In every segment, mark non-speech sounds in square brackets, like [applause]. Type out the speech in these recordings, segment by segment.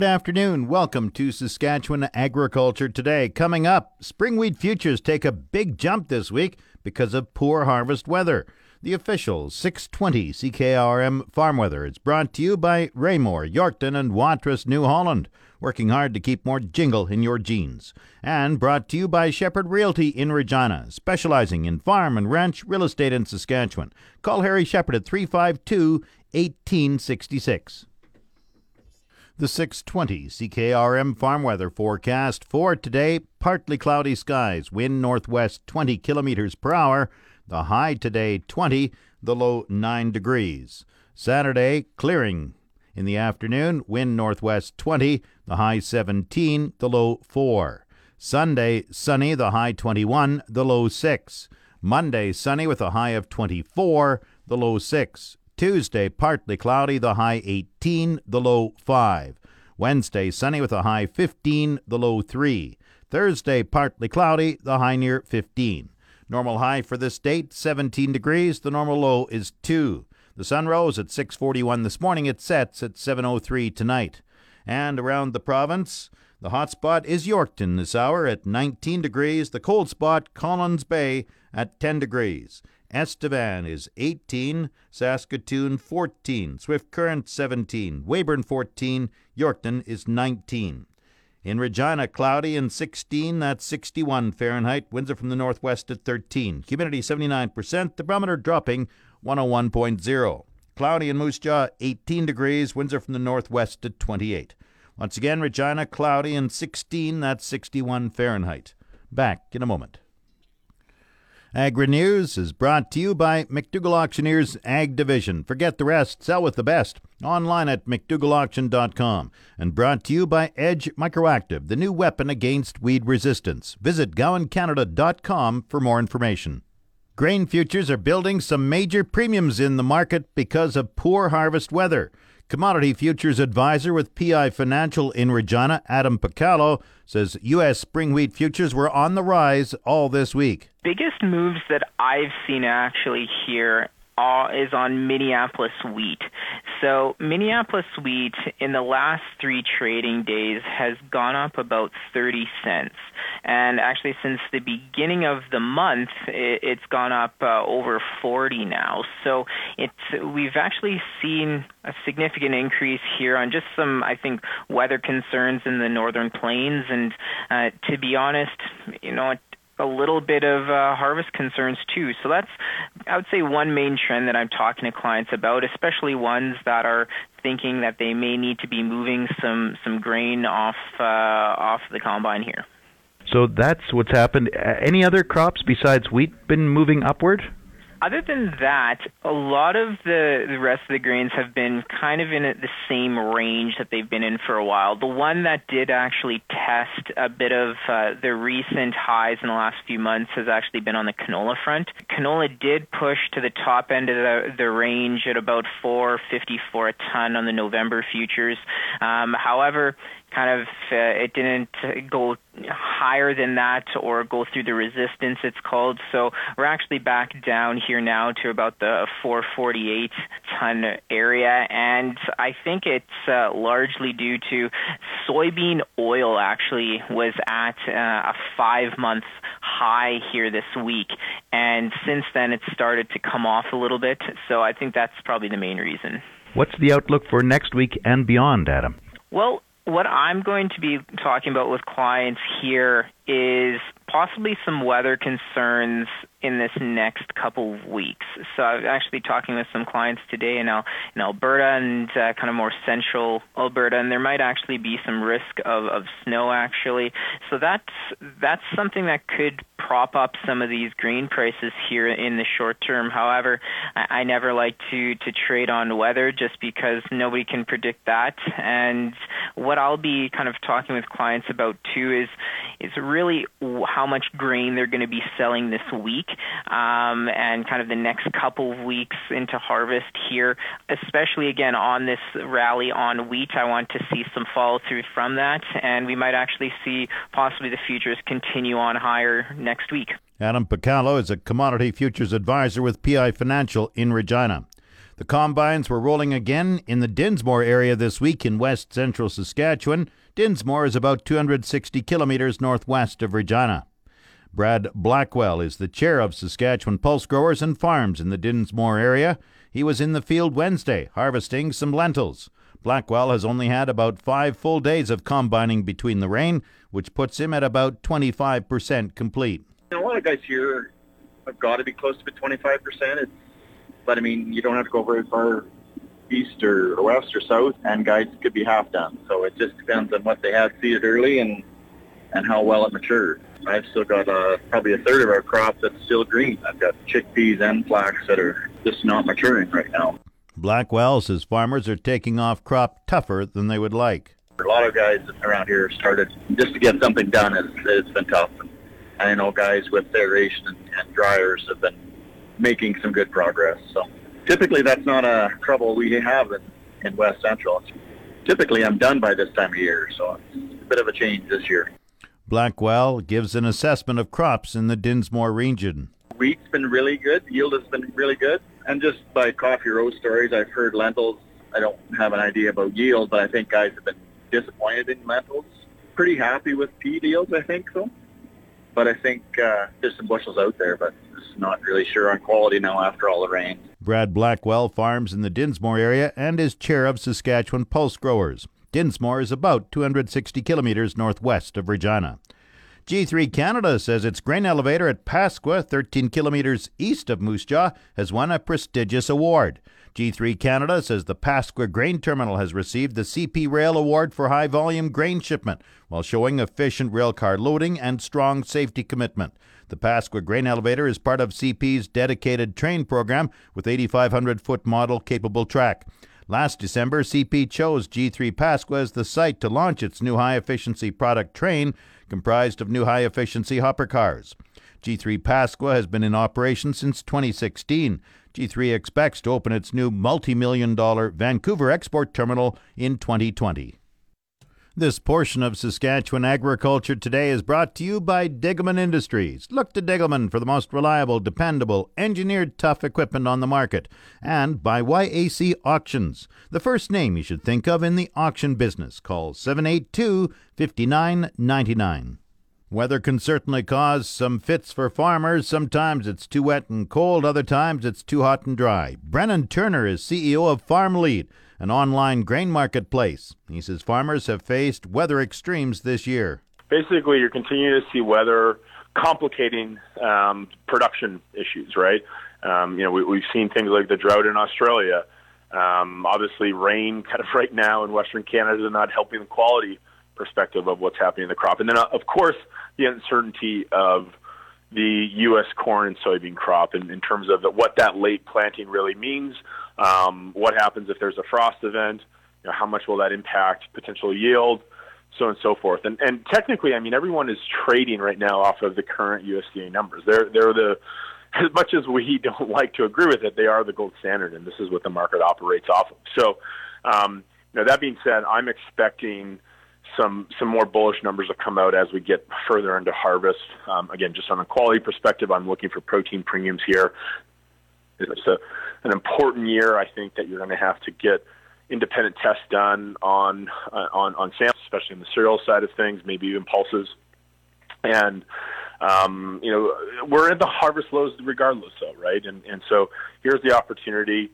Good afternoon. Welcome to Saskatchewan Agriculture Today. Coming up, spring wheat futures take a big jump this week because of poor harvest weather. The official 620 CKRM farm weather is brought to you by Raymore, Yorkton, and Watrous, New Holland, working hard to keep more jingle in your jeans. And brought to you by Shepherd Realty in Regina, specializing in farm and ranch real estate in Saskatchewan. Call Harry Shepherd at 352 1866. The 620 CKRM farm weather forecast for today partly cloudy skies, wind northwest 20 kilometers per hour, the high today 20, the low 9 degrees. Saturday, clearing. In the afternoon, wind northwest 20, the high 17, the low 4. Sunday, sunny, the high 21, the low 6. Monday, sunny with a high of 24, the low 6. Tuesday, partly cloudy, the high 18, the low 5. Wednesday, sunny with a high 15, the low 3. Thursday, partly cloudy, the high near 15. Normal high for this date, 17 degrees. The normal low is 2. The sun rose at 6:41 this morning. It sets at 7:03 tonight. And around the province, the hot spot is Yorkton this hour at 19 degrees. The cold spot, Collins Bay, at 10 degrees. Estevan is 18, Saskatoon 14, Swift Current 17, Weyburn 14, Yorkton is 19. In Regina, cloudy and 16, that's 61 Fahrenheit. Winds are from the northwest at 13. Humidity 79%, the barometer dropping 101.0. Cloudy in Moose Jaw, 18 degrees. Winds are from the northwest at 28. Once again, Regina, cloudy and 16, that's 61 Fahrenheit. Back in a moment. Agri News is brought to you by McDougall Auctioneers Ag Division. Forget the rest, sell with the best. Online at McDougallAuction.com. And brought to you by Edge Microactive, the new weapon against weed resistance. Visit GowanCanada.com for more information. Grain futures are building some major premiums in the market because of poor harvest weather. Commodity Futures Advisor with PI Financial in Regina, Adam Picallo, says U.S. spring wheat futures were on the rise all this week. Biggest moves that I've seen actually here is on Minneapolis wheat. So Minneapolis wheat in the last three trading days has gone up about 30 cents. And actually, since the beginning of the month, it's gone up uh, over 40 now. So it's we've actually seen a significant increase here on just some, I think, weather concerns in the northern plains. And uh, to be honest, you know, a little bit of uh, harvest concerns too. So that's, I would say, one main trend that I'm talking to clients about, especially ones that are thinking that they may need to be moving some some grain off uh, off the combine here. So that's what's happened. Any other crops besides wheat been moving upward? Other than that, a lot of the, the rest of the grains have been kind of in the same range that they've been in for a while. The one that did actually test a bit of uh, the recent highs in the last few months has actually been on the canola front. Canola did push to the top end of the, the range at about 454 a ton on the November futures. Um, however, kind of uh, it didn't go higher than that or go through the resistance it's called so we're actually back down here now to about the 448 ton area and i think it's uh, largely due to soybean oil actually was at uh, a 5 month high here this week and since then it's started to come off a little bit so i think that's probably the main reason. What's the outlook for next week and beyond adam? Well, what I'm going to be talking about with clients here is possibly some weather concerns in this next couple of weeks. So I'm actually talking with some clients today in, Al- in Alberta and uh, kind of more central Alberta, and there might actually be some risk of, of snow actually. So that's that's something that could prop up some of these grain prices here in the short term. However, I, I never like to to trade on weather just because nobody can predict that. And what I'll be kind of talking with clients about too is is really how much grain they're going to be selling this week um, and kind of the next couple of weeks into harvest here, especially again on this rally on wheat. I want to see some follow through from that, and we might actually see possibly the futures continue on higher next week. Adam Picallo is a commodity futures advisor with PI Financial in Regina. The combines were rolling again in the Dinsmore area this week in west central Saskatchewan. Dinsmore is about 260 kilometers northwest of Regina. Brad Blackwell is the chair of Saskatchewan Pulse Growers and Farms in the Dinsmore area. He was in the field Wednesday harvesting some lentils. Blackwell has only had about five full days of combining between the rain, which puts him at about 25% complete. A lot of guys here have got to be close to 25%. It's, but I mean, you don't have to go very far east or west or south, and guys could be half done. So it just depends on what they had seeded early and and how well it matured. I've still got uh, probably a third of our crop that's still green. I've got chickpeas and flax that are just not maturing right now. Blackwell says farmers are taking off crop tougher than they would like. A lot of guys around here started just to get something done. It's, it's been tough. And I know guys with aeration and, and dryers have been making some good progress. So typically that's not a trouble we have in, in West Central. Typically I'm done by this time of year, so it's a bit of a change this year. Blackwell gives an assessment of crops in the Dinsmore region. Wheat's been really good. Yield has been really good. And just by coffee row stories, I've heard lentils. I don't have an idea about yield, but I think guys have been disappointed in lentils. Pretty happy with pea deals, I think so. But I think uh, there's some bushels out there, but just not really sure on quality now after all the rain. Brad Blackwell farms in the Dinsmore area and is chair of Saskatchewan Pulse Growers. Dinsmore is about 260 kilometers northwest of Regina. G3 Canada says its grain elevator at Pasqua, 13 kilometers east of Moose Jaw, has won a prestigious award. G3 Canada says the Pasqua Grain Terminal has received the CP Rail Award for high volume grain shipment while showing efficient railcar loading and strong safety commitment. The Pasqua Grain Elevator is part of CP's dedicated train program with 8,500 foot model capable track. Last December, CP chose G3 Pasqua as the site to launch its new high efficiency product train comprised of new high efficiency hopper cars. G3 Pasqua has been in operation since 2016. G3 expects to open its new multi million dollar Vancouver export terminal in 2020. This portion of Saskatchewan Agriculture Today is brought to you by Degelman Industries. Look to Degelman for the most reliable, dependable, engineered tough equipment on the market. And by YAC Auctions, the first name you should think of in the auction business. Call 782 5999. Weather can certainly cause some fits for farmers. Sometimes it's too wet and cold, other times it's too hot and dry. Brennan Turner is CEO of Farm Lead an online grain marketplace. He says farmers have faced weather extremes this year. Basically, you're continuing to see weather complicating um, production issues, right? Um, you know, we, have seen things like the drought in Australia. Um, obviously, rain [laughs] kind of right now in Western Canada is not helping the quality perspective of what's happening in the crop. And then, uh, of course, the uncertainty of the U.S. corn and soybean crop in, in terms of the, what that late planting really means. Um, what happens if there's a frost event? You know, how much will that impact potential yield? So on and so forth. And, and technically, I mean, everyone is trading right now off of the current USDA numbers. They're they're the [laughs] as much as we [laughs] don't like to agree with it, they are the gold standard, and this is what the market operates off of. So, um, you know, that being said, I'm expecting some some more bullish numbers to come out as we get further into harvest. Um, again, just on a quality perspective, I'm looking for protein premiums here. A, an important year. I think that you're going to have to get independent tests done on uh, on on samples, especially on the cereal side of things, maybe even pulses. And um, you know, we're in the harvest lows regardless, though, right? And and so here's the opportunity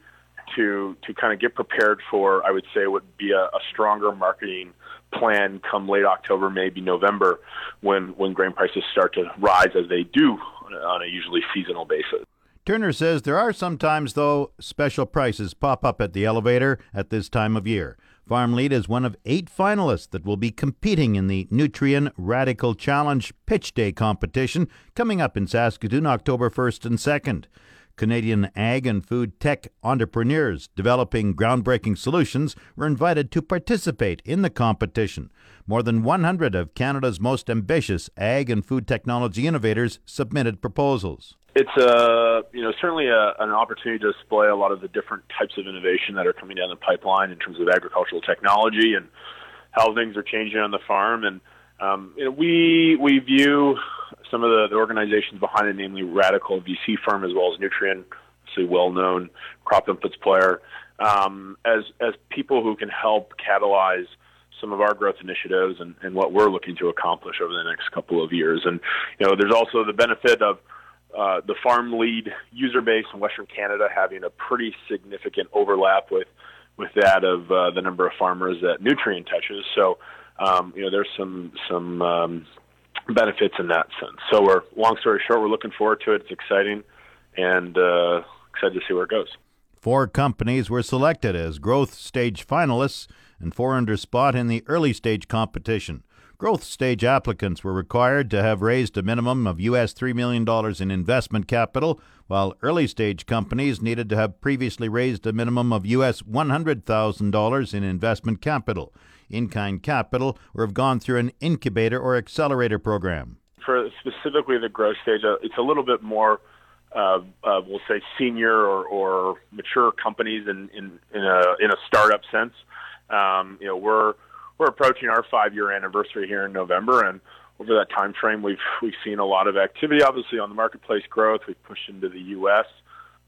to to kind of get prepared for, I would say, would be a, a stronger marketing plan come late October, maybe November, when when grain prices start to rise as they do on a usually seasonal basis. Turner says there are sometimes, though, special prices pop up at the elevator at this time of year. Farm Lead is one of eight finalists that will be competing in the Nutrien Radicle Challenge Pitch Day competition coming up in Saskatoon October 1st and 2nd. Canadian ag and food tech entrepreneurs developing groundbreaking solutions were invited to participate in the competition. More than 100 of Canada's most ambitious ag and food technology innovators submitted proposals. It's a you know certainly a, an opportunity to display a lot of the different types of innovation that are coming down the pipeline in terms of agricultural technology and how things are changing on the farm. And um, you know, we we view some of the, the organizations behind it, namely Radicle VC Firm as well as Nutrien, obviously well-known crop inputs player, um, as as people who can help catalyze some of our growth initiatives and, and what we're looking to accomplish over the next couple of years. And you know, there's also the benefit of uh, the farm lead user base in Western Canada having a pretty significant overlap with with that of uh, the number of farmers that Nutrien touches. So, um, you know, there's some some um, benefits in that sense. So we're long story short, we're looking forward to it. It's exciting, and uh, excited to see where it goes. Four companies were selected as growth stage finalists and four under spot in the early stage competition. Growth stage applicants were required to have raised a minimum of US $3 million in investment capital, while early stage companies needed to have previously raised a minimum of US $100,000 in investment capital in kind capital or have gone through an incubator or accelerator program? For specifically the growth stage, uh, it's a little bit more, uh, uh, we'll say, senior or, or mature companies in, in, in, a, in a startup sense. Um, you know, we're, we're approaching our five year anniversary here in November, and over that time frame, we've we've seen a lot of activity. Obviously, on the marketplace growth, we've pushed into the U.S.,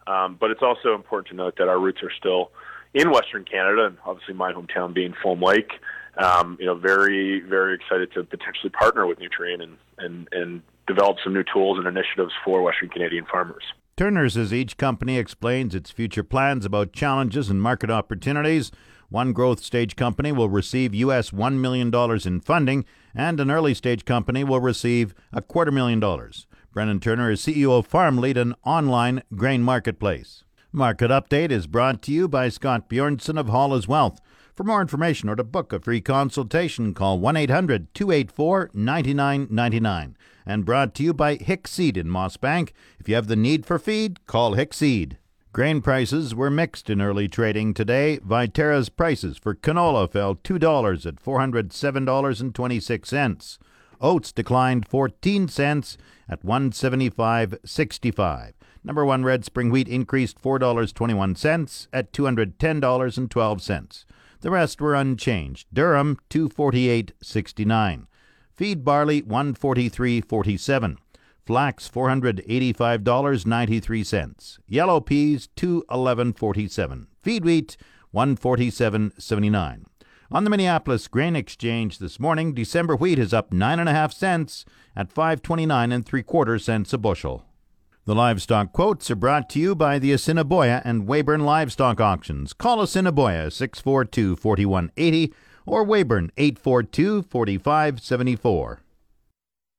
um, but it's also important to note that our roots are still in Western Canada, and obviously my hometown being Foam Lake. Um, you know, very very excited to potentially partner with Nutrien and and and develop some new tools and initiatives for Western Canadian farmers. Turner says each company explains its future plans about challenges and market opportunities. One growth stage company will receive US $1 million in funding, and an early stage company will receive a quarter million dollars. Brennan Turner is CEO of Farm Lead, an online grain marketplace. Market Update is brought to you by Scott Bjornson of Hall's Wealth. For more information or to book a free consultation, call 1 800 284 9999. And brought to you by Hickseed in Mossbank. If you have the need for feed, call Hickseed. Grain prices were mixed in early trading today. Viterra's prices for canola fell $2 at $407.26. Oats declined 14 cents at 175.65. Number one red spring wheat increased $4.21 at $210.12. The rest were unchanged. Durum 248.69. Feed barley 143.47. Flax $485.93. Yellow peas 211.47. Feed wheat 147.79. On the Minneapolis Grain Exchange this morning, December wheat is up nine and a half cents at 5.29 and three quarter cents a bushel. The livestock quotes are brought to you by the Assiniboia and Weyburn Livestock Auctions. Call Assiniboia 642 4180 or Weyburn 842 4574.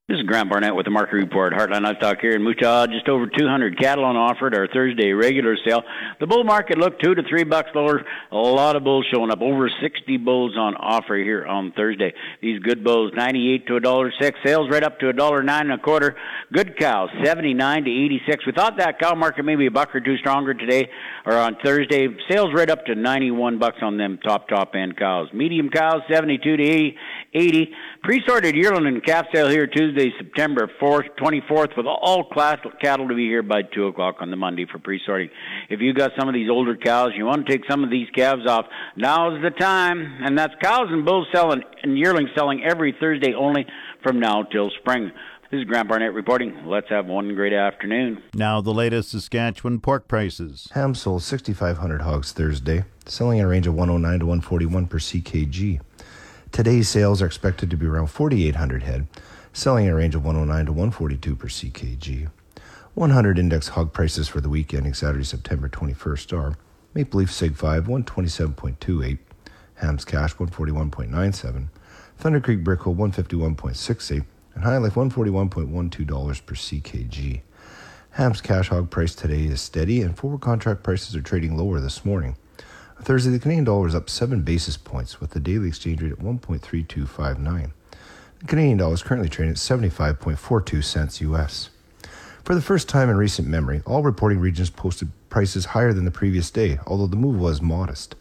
This is Grant Barnett with the market report. Heartland Livestock here in Jaw. Just over 200 cattle on offer at our Thursday regular sale. The bull market looked two to three bucks lower. A lot of bulls showing up. Over 60 bulls on offer here on Thursday. These good bulls, 98 to a dollar six. Sales right up to a dollar nine and a quarter. Good cows, 79 to 86. We thought that cow market maybe a buck or two stronger today or on Thursday. Sales right up to 91 bucks on them top top end cows. Medium cows, 72 to 80. 80. Pre-sorted yearling and calf sale here Tuesday, September 4th, 24th, with all class cattle to be here by 2 o'clock on the Monday for pre-sorting. If you got some of these older cows, you want to take some of these calves off, now's the time. And that's cows and bulls selling and yearlings selling every Thursday only from now till spring. This is Grant Barnett reporting. Let's have one great afternoon. Now, the latest Saskatchewan pork prices. Ham sold 6,500 hogs Thursday, selling in a range of 109 to 141 per CKG. Today's sales are expected to be around 4,800 head, selling in a range of 109 to 142 per CKG. 100 index hog prices for the week ending Saturday, September 21st are Maple Leaf Sig 5 127.28, Hams Cash 141.97, Thunder Creek Brickle 151.68, and HyLife $141.12 per CKG. Ham's cash hog price today is steady, and forward contract prices are trading lower this morning. On Thursday, the Canadian dollar is up 7 basis points, with the daily exchange rate at 1.3259. The Canadian dollar is currently trading at 75.42 cents US. For the first time in recent memory, all reporting regions posted prices higher than the previous day, although the move was modest.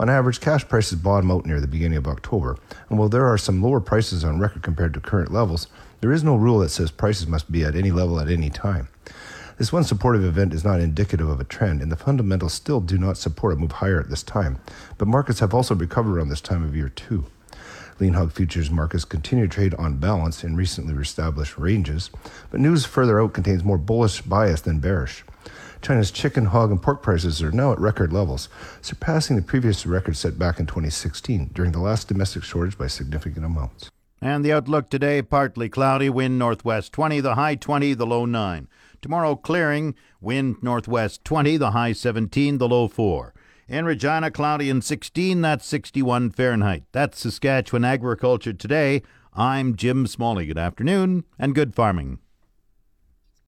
On average, cash prices bottom out near the beginning of October, and while there are some lower prices on record compared to current levels, there is no rule that says prices must be at any level at any time. This one supportive event is not indicative of a trend, and the fundamentals still do not support a move higher at this time. But markets have also recovered around this time of year, too. Lean hog futures markets continue to trade on balance in recently established ranges, but news further out contains more bullish bias than bearish. China's chicken, hog, and pork prices are now at record levels, surpassing the previous record set back in 2016 during the last domestic shortage by significant amounts. And the outlook today partly cloudy, wind northwest 20, the high 20, the low 9. Tomorrow clearing, wind northwest 20, the high 17, the low 4. In Regina, cloudy and 16, that's 61 Fahrenheit. That's Saskatchewan Agriculture Today. I'm Jim Smalley. Good afternoon and good farming.